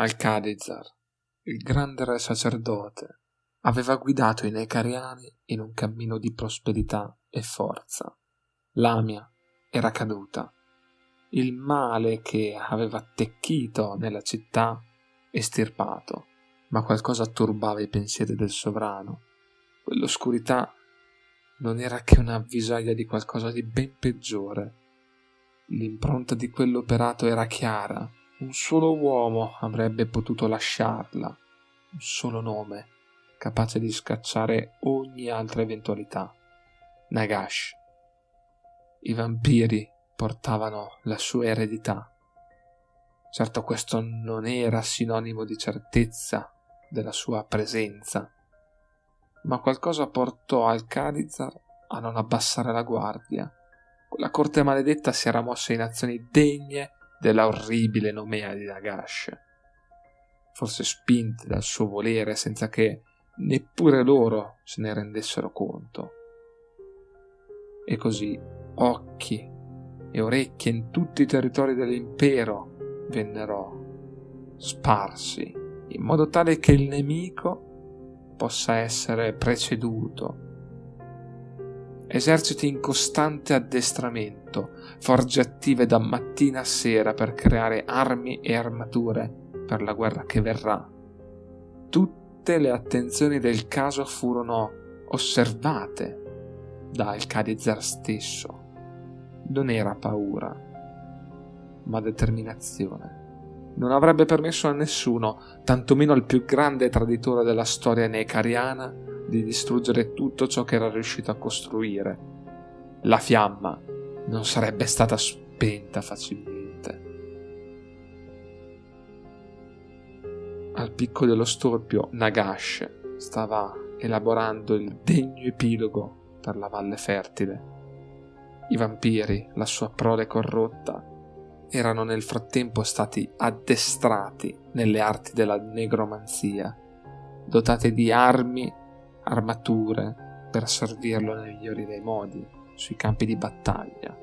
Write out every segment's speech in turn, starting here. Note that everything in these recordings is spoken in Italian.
Al-Khadizar, il grande re sacerdote, aveva guidato i Necariani in un cammino di prosperità e forza. Lamia era caduta. Il male che aveva attecchito nella città estirpato, ma qualcosa turbava i pensieri del sovrano. Quell'oscurità non era che un'avvisaglia di qualcosa di ben peggiore. L'impronta di quell'operato era chiara. Un solo uomo avrebbe potuto lasciarla, un solo nome, capace di scacciare ogni altra eventualità. Nagash. I vampiri portavano la sua eredità. Certo questo non era sinonimo di certezza della sua presenza, ma qualcosa portò al Khadizar a non abbassare la guardia. Quella corte maledetta si era mossa in azioni degne della orribile nomea di Nagash, forse spinte dal suo volere senza che neppure loro se ne rendessero conto. E così occhi e orecchie in tutti i territori dell'impero vennero sparsi in modo tale che il nemico possa essere preceduto. Eserciti in costante addestramento, forge attive da mattina a sera per creare armi e armature per la guerra che verrà. Tutte le attenzioni del caso furono osservate da Al-Khadizar stesso. Non era paura, ma determinazione non avrebbe permesso a nessuno, tantomeno al più grande traditore della storia necariana, di distruggere tutto ciò che era riuscito a costruire. La fiamma non sarebbe stata spenta facilmente. Al picco dello storpio, Nagash stava elaborando il degno epilogo per la valle fertile. I vampiri, la sua prole corrotta, erano nel frattempo stati addestrati nelle arti della negromanzia, dotate di armi, armature per servirlo nel migliori dei modi sui campi di battaglia.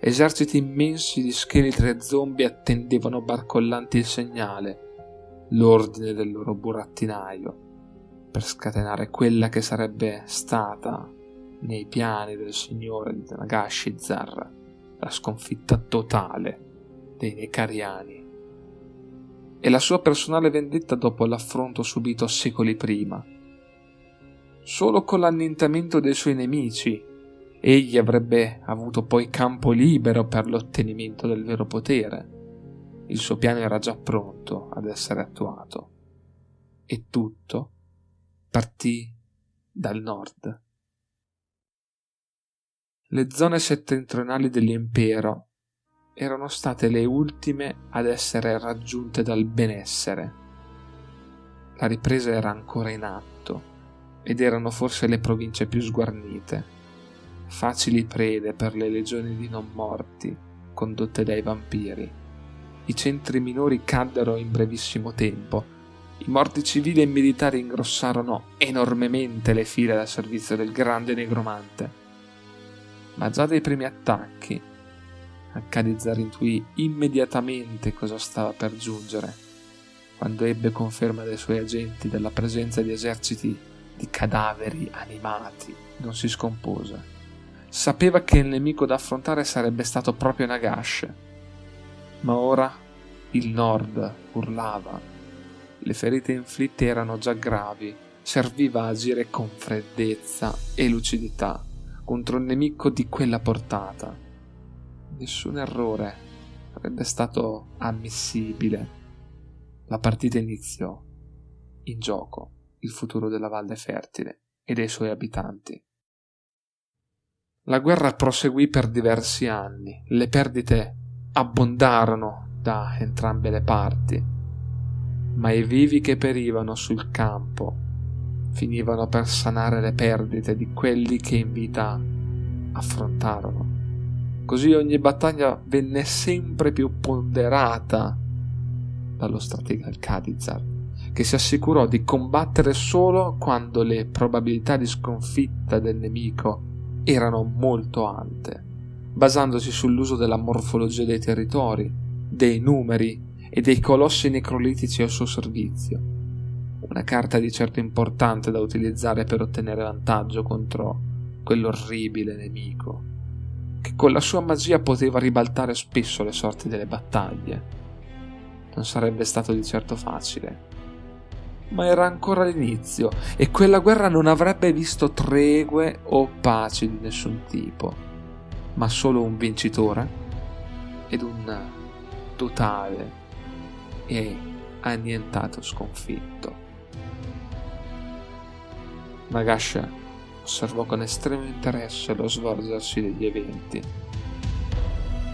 Eserciti immensi di scheletri e zombie attendevano barcollanti il segnale, l'ordine del loro burattinaio, per scatenare quella che sarebbe stata, nei piani del signore di Nagashizar, la sconfitta totale dei Necariani e la sua personale vendetta dopo l'affronto subito secoli prima. Solo con l'annientamento dei suoi nemici egli avrebbe avuto poi campo libero per l'ottenimento del vero potere. Il suo piano era già pronto ad essere attuato. E tutto partì dal nord. Le zone settentrionali dell'impero erano state le ultime ad essere raggiunte dal benessere. La ripresa era ancora in atto ed erano forse le province più sguarnite, facili prede per le legioni di non morti condotte dai vampiri. I centri minori caddero in brevissimo tempo, i morti civili e militari ingrossarono enormemente le file al servizio del grande negromante. Ma già dai primi attacchi Accadizzar intuì immediatamente cosa stava per giungere, quando ebbe conferma dai suoi agenti della presenza di eserciti di cadaveri animati. Non si scompose. Sapeva che il nemico da affrontare sarebbe stato proprio Nagash. Ma ora il nord urlava. Le ferite inflitte erano già gravi. Serviva agire con freddezza e lucidità contro un nemico di quella portata nessun errore sarebbe stato ammissibile. La partita iniziò. In gioco il futuro della Valle Fertile e dei suoi abitanti. La guerra proseguì per diversi anni, le perdite abbondarono da entrambe le parti, ma i vivi che perivano sul campo finivano per sanare le perdite di quelli che in vita affrontarono. Così ogni battaglia venne sempre più ponderata dallo stratega Al-Khadizar, che si assicurò di combattere solo quando le probabilità di sconfitta del nemico erano molto alte, basandosi sull'uso della morfologia dei territori, dei numeri e dei colossi necrolitici al suo servizio. Una carta di certo importante da utilizzare per ottenere vantaggio contro quell'orribile nemico, che con la sua magia poteva ribaltare spesso le sorti delle battaglie. Non sarebbe stato di certo facile, ma era ancora l'inizio e quella guerra non avrebbe visto tregue o paci di nessun tipo, ma solo un vincitore ed un totale e annientato sconfitto. Nagash osservò con estremo interesse lo svolgersi degli eventi,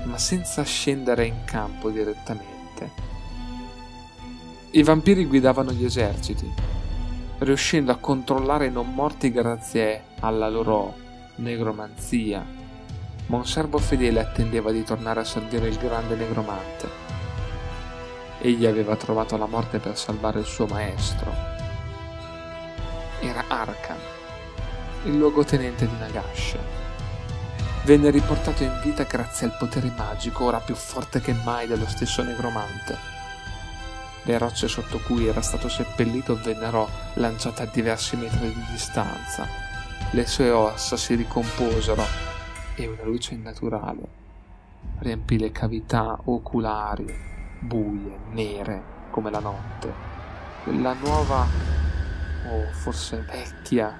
ma senza scendere in campo direttamente i vampiri guidavano gli eserciti, riuscendo a controllare i non morti grazie alla loro negromanzia, ma un servo fedele attendeva di tornare a servire il grande negromante. Egli aveva trovato la morte per salvare il suo maestro. Era Arkan, il luogotenente di Nagash. Venne riportato in vita grazie al potere magico, ora più forte che mai dello stesso negromante le rocce sotto cui era stato seppellito vennero lanciate a diversi metri di distanza. Le sue ossa si ricomposero e una luce innaturale riempì le cavità oculari, buie, nere come la notte. Quella nuova, o forse vecchia,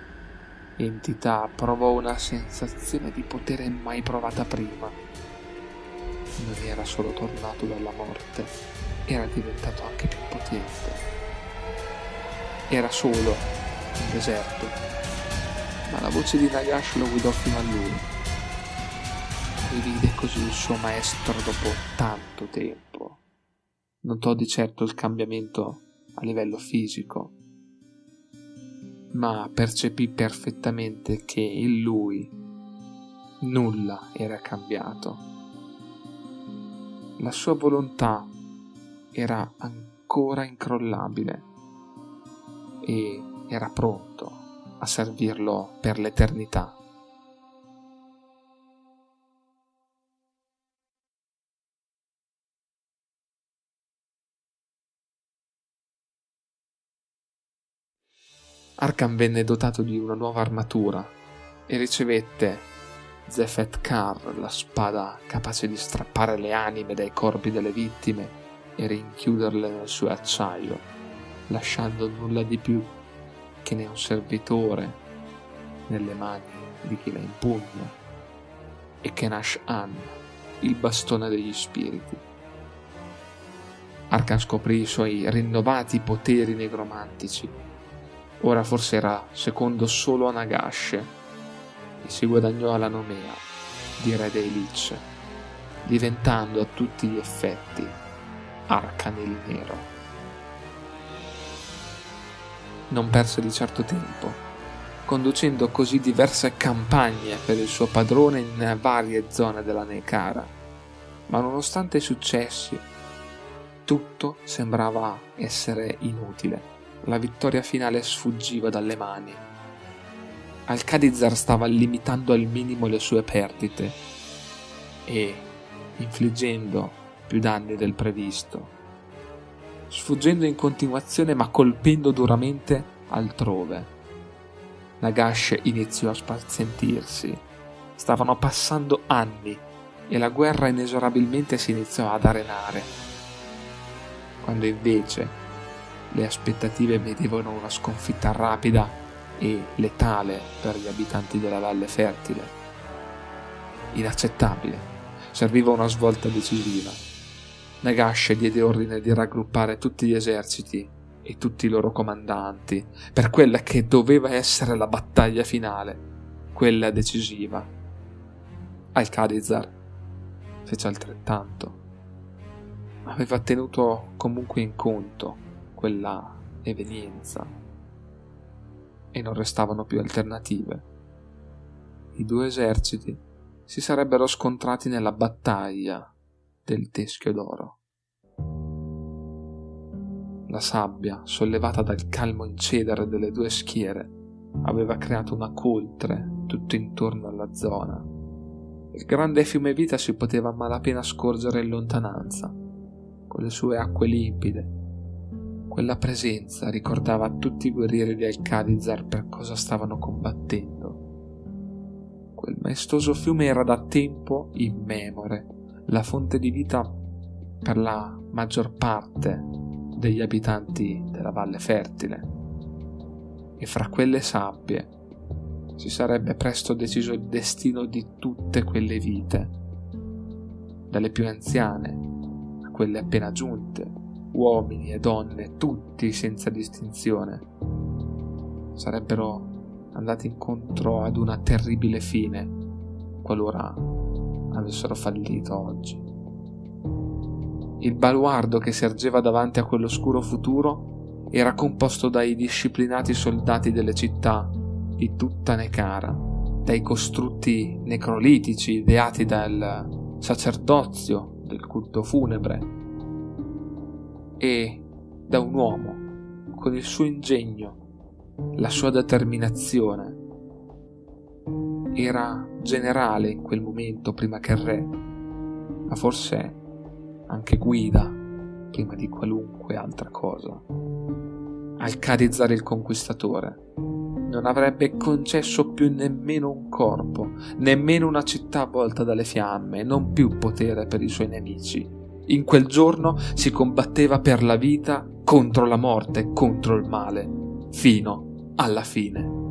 entità provò una sensazione di potere mai provata prima. Non era solo tornato dalla morte, era diventato anche più potente. Era solo un deserto, ma la voce di Nagash lo guidò fino a lui. Rivide così il suo maestro dopo tanto tempo. Notò di certo il cambiamento a livello fisico, ma percepì perfettamente che in lui nulla era cambiato. La sua volontà era ancora incrollabile e era pronto a servirlo per l'eternità. Arkham venne dotato di una nuova armatura e ricevette Zephet Kar, la spada capace di strappare le anime dai corpi delle vittime e rinchiuderle nel suo acciaio, lasciando nulla di più che ne un servitore nelle mani di chi la impugna, e Kenash An, il bastone degli spiriti. Arkan scoprì i suoi rinnovati poteri negromantici. Ora forse era secondo solo a Nagash e si guadagnò la nomea di re dei Lich, diventando a tutti gli effetti Arcanel Nero. Non perse di certo tempo, conducendo così diverse campagne per il suo padrone in varie zone della Nekara, ma nonostante i successi, tutto sembrava essere inutile. La vittoria finale sfuggiva dalle mani. Al-Khadizar stava limitando al minimo le sue perdite e infliggendo più danni del previsto, sfuggendo in continuazione ma colpendo duramente altrove. Nagash iniziò a spazientirsi. Stavano passando anni e la guerra inesorabilmente si iniziò ad arenare. Quando invece le aspettative vedevano una sconfitta rapida e letale per gli abitanti della Valle Fertile. Inaccettabile. Serviva una svolta decisiva. Nagash diede ordine di raggruppare tutti gli eserciti e tutti i loro comandanti per quella che doveva essere la battaglia finale, quella decisiva. Al-Khadizar fece altrettanto. Aveva tenuto comunque in conto quella evenienza e non restavano più alternative. I due eserciti si sarebbero scontrati nella battaglia del teschio d'oro. La sabbia, sollevata dal calmo incedere delle due schiere, aveva creato una coltre tutto intorno alla zona. Il grande fiume vita si poteva a malapena scorgere in lontananza, con le sue acque limpide. Quella presenza ricordava a tutti i guerrieri di Alcadizar per cosa stavano combattendo. Quel maestoso fiume era da tempo immemore la fonte di vita per la maggior parte degli abitanti della Valle Fertile. E fra quelle sabbie si sarebbe presto deciso il destino di tutte quelle vite, dalle più anziane a quelle appena giunte, uomini e donne, tutti senza distinzione, sarebbero andati incontro ad una terribile fine qualora avessero fallito oggi. Il baluardo che si ergeva davanti a quell'oscuro futuro era composto dai disciplinati soldati delle città di tutta Necara, dai costrutti necrolitici ideati dal sacerdozio del culto funebre e da un uomo con il suo ingegno, la sua determinazione. Era generale in quel momento prima che re, ma forse anche guida prima di qualunque altra cosa. Alcarizzare il conquistatore non avrebbe concesso più nemmeno un corpo, nemmeno una città avvolta dalle fiamme, non più potere per i suoi nemici. In quel giorno si combatteva per la vita contro la morte, contro il male, fino alla fine.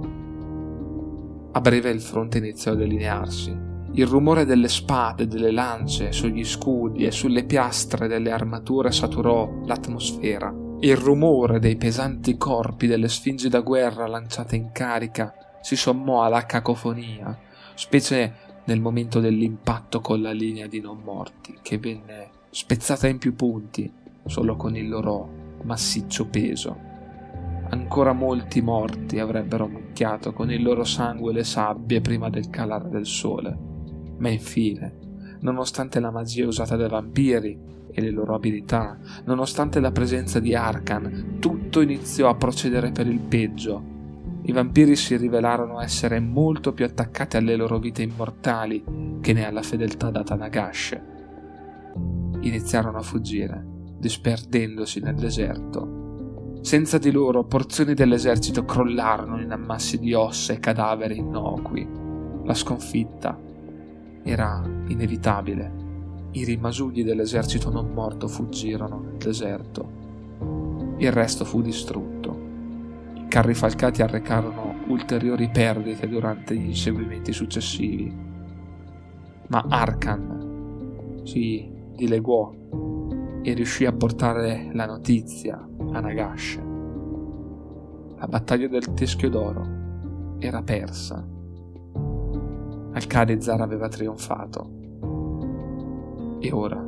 A breve il fronte iniziò a delinearsi. Il rumore delle spade, delle lance sugli scudi e sulle piastre delle armature saturò l'atmosfera il rumore dei pesanti corpi delle sfingi da guerra lanciate in carica si sommò alla cacofonia, specie nel momento dell'impatto con la linea di non morti, che venne spezzata in più punti solo con il loro massiccio peso. Ancora molti morti avrebbero mucchiato con il loro sangue le sabbie prima del calare del sole, ma infine, nonostante la magia usata dai vampiri e le loro abilità, nonostante la presenza di Arkan, tutto iniziò a procedere per il peggio. I vampiri si rivelarono essere molto più attaccati alle loro vite immortali che ne alla fedeltà data a Nagash. Iniziarono a fuggire, disperdendosi nel deserto. Senza di loro, porzioni dell'esercito crollarono in ammassi di ossa e cadaveri innocui. La sconfitta era inevitabile i rimasugli dell'esercito non morto fuggirono nel deserto. Il resto fu distrutto. I carri falcati arrecarono ulteriori perdite durante gli inseguimenti successivi. Ma Arkan si dileguò e riuscì a portare la notizia a Nagash. La battaglia del Teschio d'Oro era persa. Alcadezar aveva trionfato e ora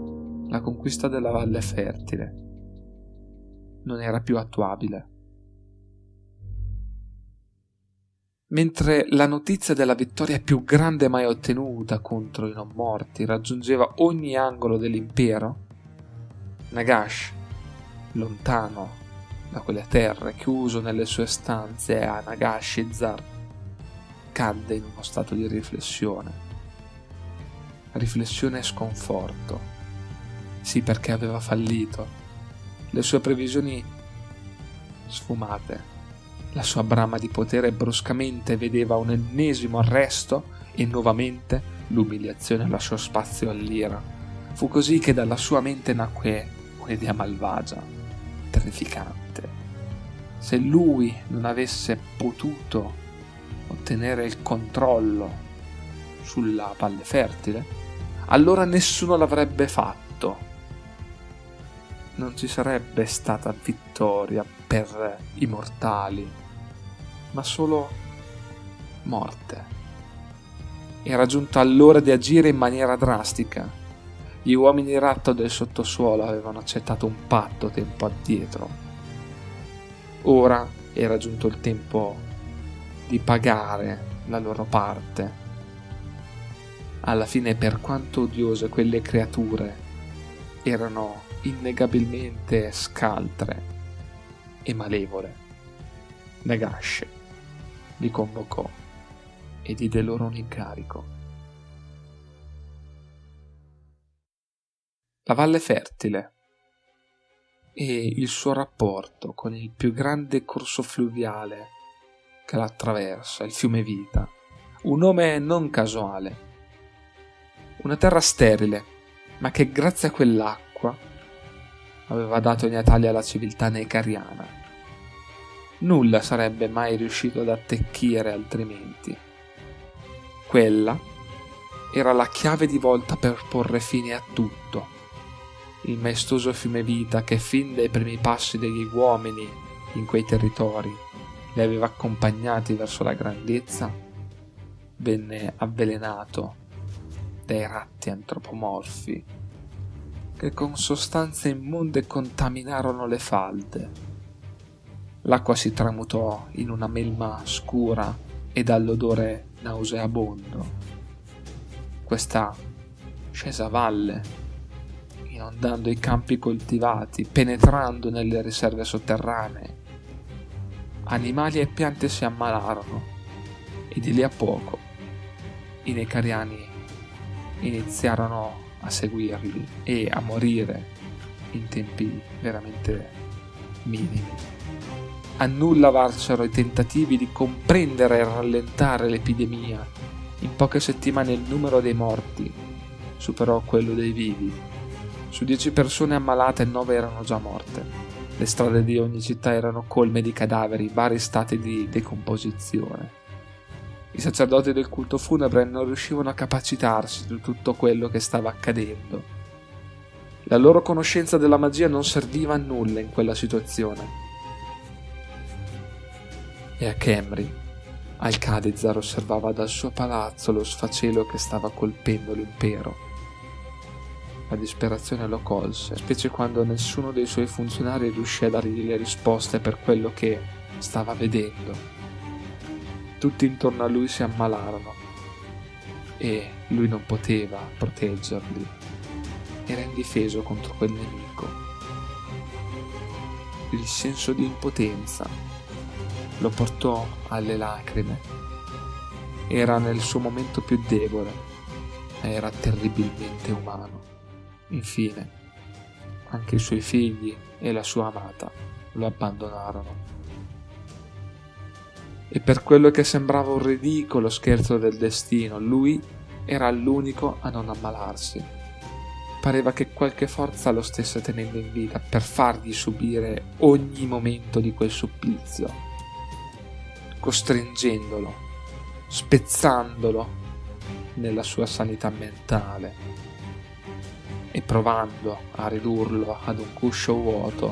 la conquista della Valle Fertile non era più attuabile. Mentre la notizia della vittoria più grande mai ottenuta contro i non morti raggiungeva ogni angolo dell'impero, Nagash, lontano da quelle terre, chiuso nelle sue stanze a Nagashizar, cadde in uno stato di riflessione riflessione e sconforto. Sì, perché aveva fallito. Le sue previsioni sfumate. La sua brama di potere bruscamente vedeva un ennesimo arresto e nuovamente l'umiliazione lasciò spazio all'ira. Fu così che dalla sua mente nacque un'idea malvagia, terrificante. Se lui non avesse potuto ottenere il controllo sulla valle fertile, allora nessuno l'avrebbe fatto. Non ci sarebbe stata vittoria per i mortali, ma solo morte. Era giunta l'ora di agire in maniera drastica. Gli uomini ratto del sottosuolo avevano accettato un patto tempo addietro. Ora era giunto il tempo di pagare la loro parte alla fine per quanto odiose quelle creature erano innegabilmente scaltre e malevole. Nagash li convocò e diede loro un incarico. La valle fertile e il suo rapporto con il più grande corso fluviale che l'attraversa, il fiume Vita. Un nome non casuale. Una terra sterile, ma che grazie a quell'acqua aveva dato i natali alla civiltà necariana. Nulla sarebbe mai riuscito ad attecchire altrimenti. Quella era la chiave di volta per porre fine a tutto. Il maestoso fiume Vita che fin dai primi passi degli uomini in quei territori li aveva accompagnati verso la grandezza, venne avvelenato dai ratti antropomorfi che con sostanze immonde contaminarono le falde. L'acqua si tramutò in una melma scura e dall'odore nauseabondo. Questa scese a valle, inondando i campi coltivati, penetrando nelle riserve sotterranee, animali e piante si ammalarono e di lì a poco i necariani iniziarono a seguirli e a morire in tempi veramente minimi. A nulla valsero i tentativi di comprendere e rallentare l'epidemia. In poche settimane il numero dei morti superò quello dei vivi. Su dieci persone ammalate nove erano già morte. Le strade di ogni città erano colme di cadaveri, vari stati di decomposizione. I sacerdoti del culto funebre non riuscivano a capacitarsi di tutto quello che stava accadendo. La loro conoscenza della magia non serviva a nulla in quella situazione. E a Camry, Al-Khadizar osservava dal suo palazzo lo sfacelo che stava colpendo l'impero la disperazione lo colse, specie quando nessuno dei suoi funzionari riuscì a dargli le risposte per quello che stava vedendo. Tutti intorno a lui si ammalarono e lui non poteva proteggerli. Era indifeso contro quel nemico. Il senso di impotenza lo portò alle lacrime. Era nel suo momento più debole, era terribilmente umano. Infine, anche i suoi figli e la sua amata lo abbandonarono. E per quello che sembrava un ridicolo scherzo del destino, lui era l'unico a non ammalarsi. Pareva che qualche forza lo stesse tenendo in vita per fargli subire ogni momento di quel supplizio, costringendolo, spezzandolo nella sua sanità mentale e provando a ridurlo ad un cuscio vuoto.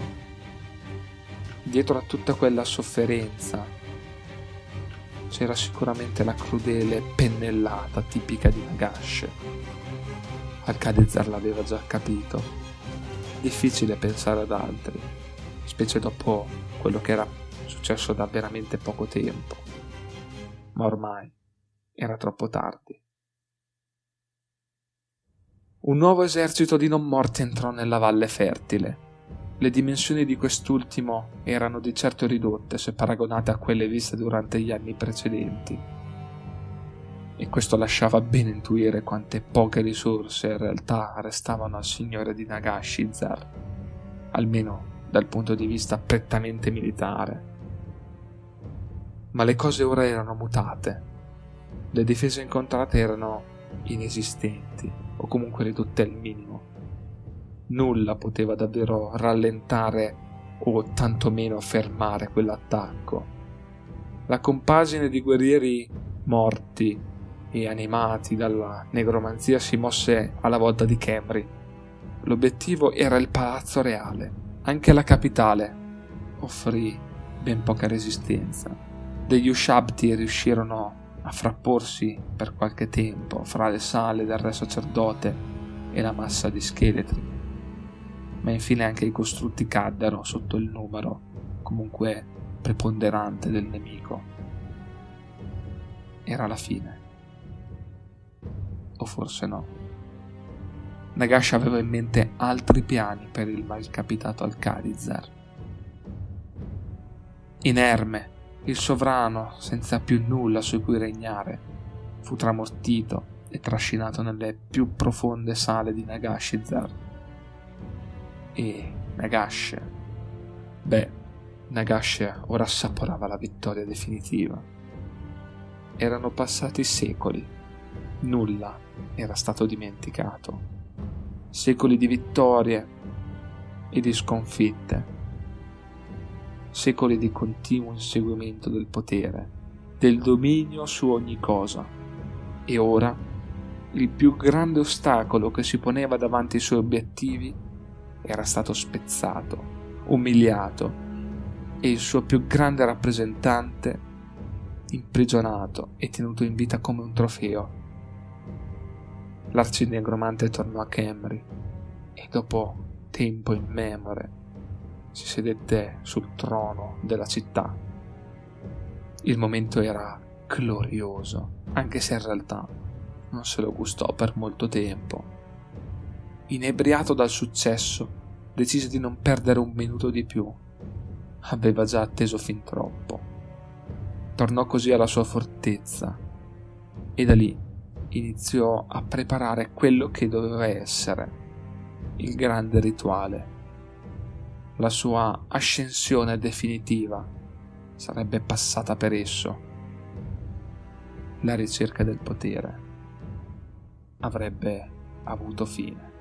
Dietro a tutta quella sofferenza c'era sicuramente la crudele pennellata tipica di Nagash. Alcadezar l'aveva già capito. Difficile pensare ad altri, specie dopo quello che era successo da veramente poco tempo. Ma ormai era troppo tardi. Un nuovo esercito di non morti entrò nella valle fertile. Le dimensioni di quest'ultimo erano di certo ridotte se paragonate a quelle viste durante gli anni precedenti. E questo lasciava ben intuire quante poche risorse in realtà restavano al signore di Nagashizar, almeno dal punto di vista prettamente militare. Ma le cose ora erano mutate. Le difese incontrate erano inesistenti o comunque ridotte al minimo. Nulla poteva davvero rallentare o tantomeno fermare quell'attacco. La compagine di guerrieri morti e animati dalla negromanzia si mosse alla volta di Camry. L'obiettivo era il palazzo reale. Anche la capitale offrì ben poca resistenza. Degli Ushabti riuscirono a frapporsi per qualche tempo fra le sale del re sacerdote e la massa di scheletri. Ma infine anche i costrutti caddero sotto il numero, comunque preponderante del nemico. Era la fine. O forse no. Nagash aveva in mente altri piani per il malcapitato Alcalizar. Inerme, il sovrano, senza più nulla su cui regnare, fu tramortito e trascinato nelle più profonde sale di Nagashizar. E Nagash Beh, Nagash ora assaporava la vittoria definitiva. Erano passati secoli, nulla era stato dimenticato. Secoli di vittorie e di sconfitte. Secoli di continuo inseguimento del potere, del dominio su ogni cosa. E ora il più grande ostacolo che si poneva davanti ai suoi obiettivi era stato spezzato, umiliato e il suo più grande rappresentante imprigionato e tenuto in vita come un trofeo. L'arcinegromante tornò a Camry e dopo tempo immemore si sedette sul trono della città. Il momento era glorioso, anche se in realtà non se lo gustò per molto tempo. Inebriato dal successo, decise di non perdere un minuto di più. Aveva già atteso fin troppo. Tornò così alla sua fortezza e da lì iniziò a preparare quello che doveva essere il grande rituale. La sua ascensione definitiva sarebbe passata per esso. La ricerca del potere avrebbe avuto fine.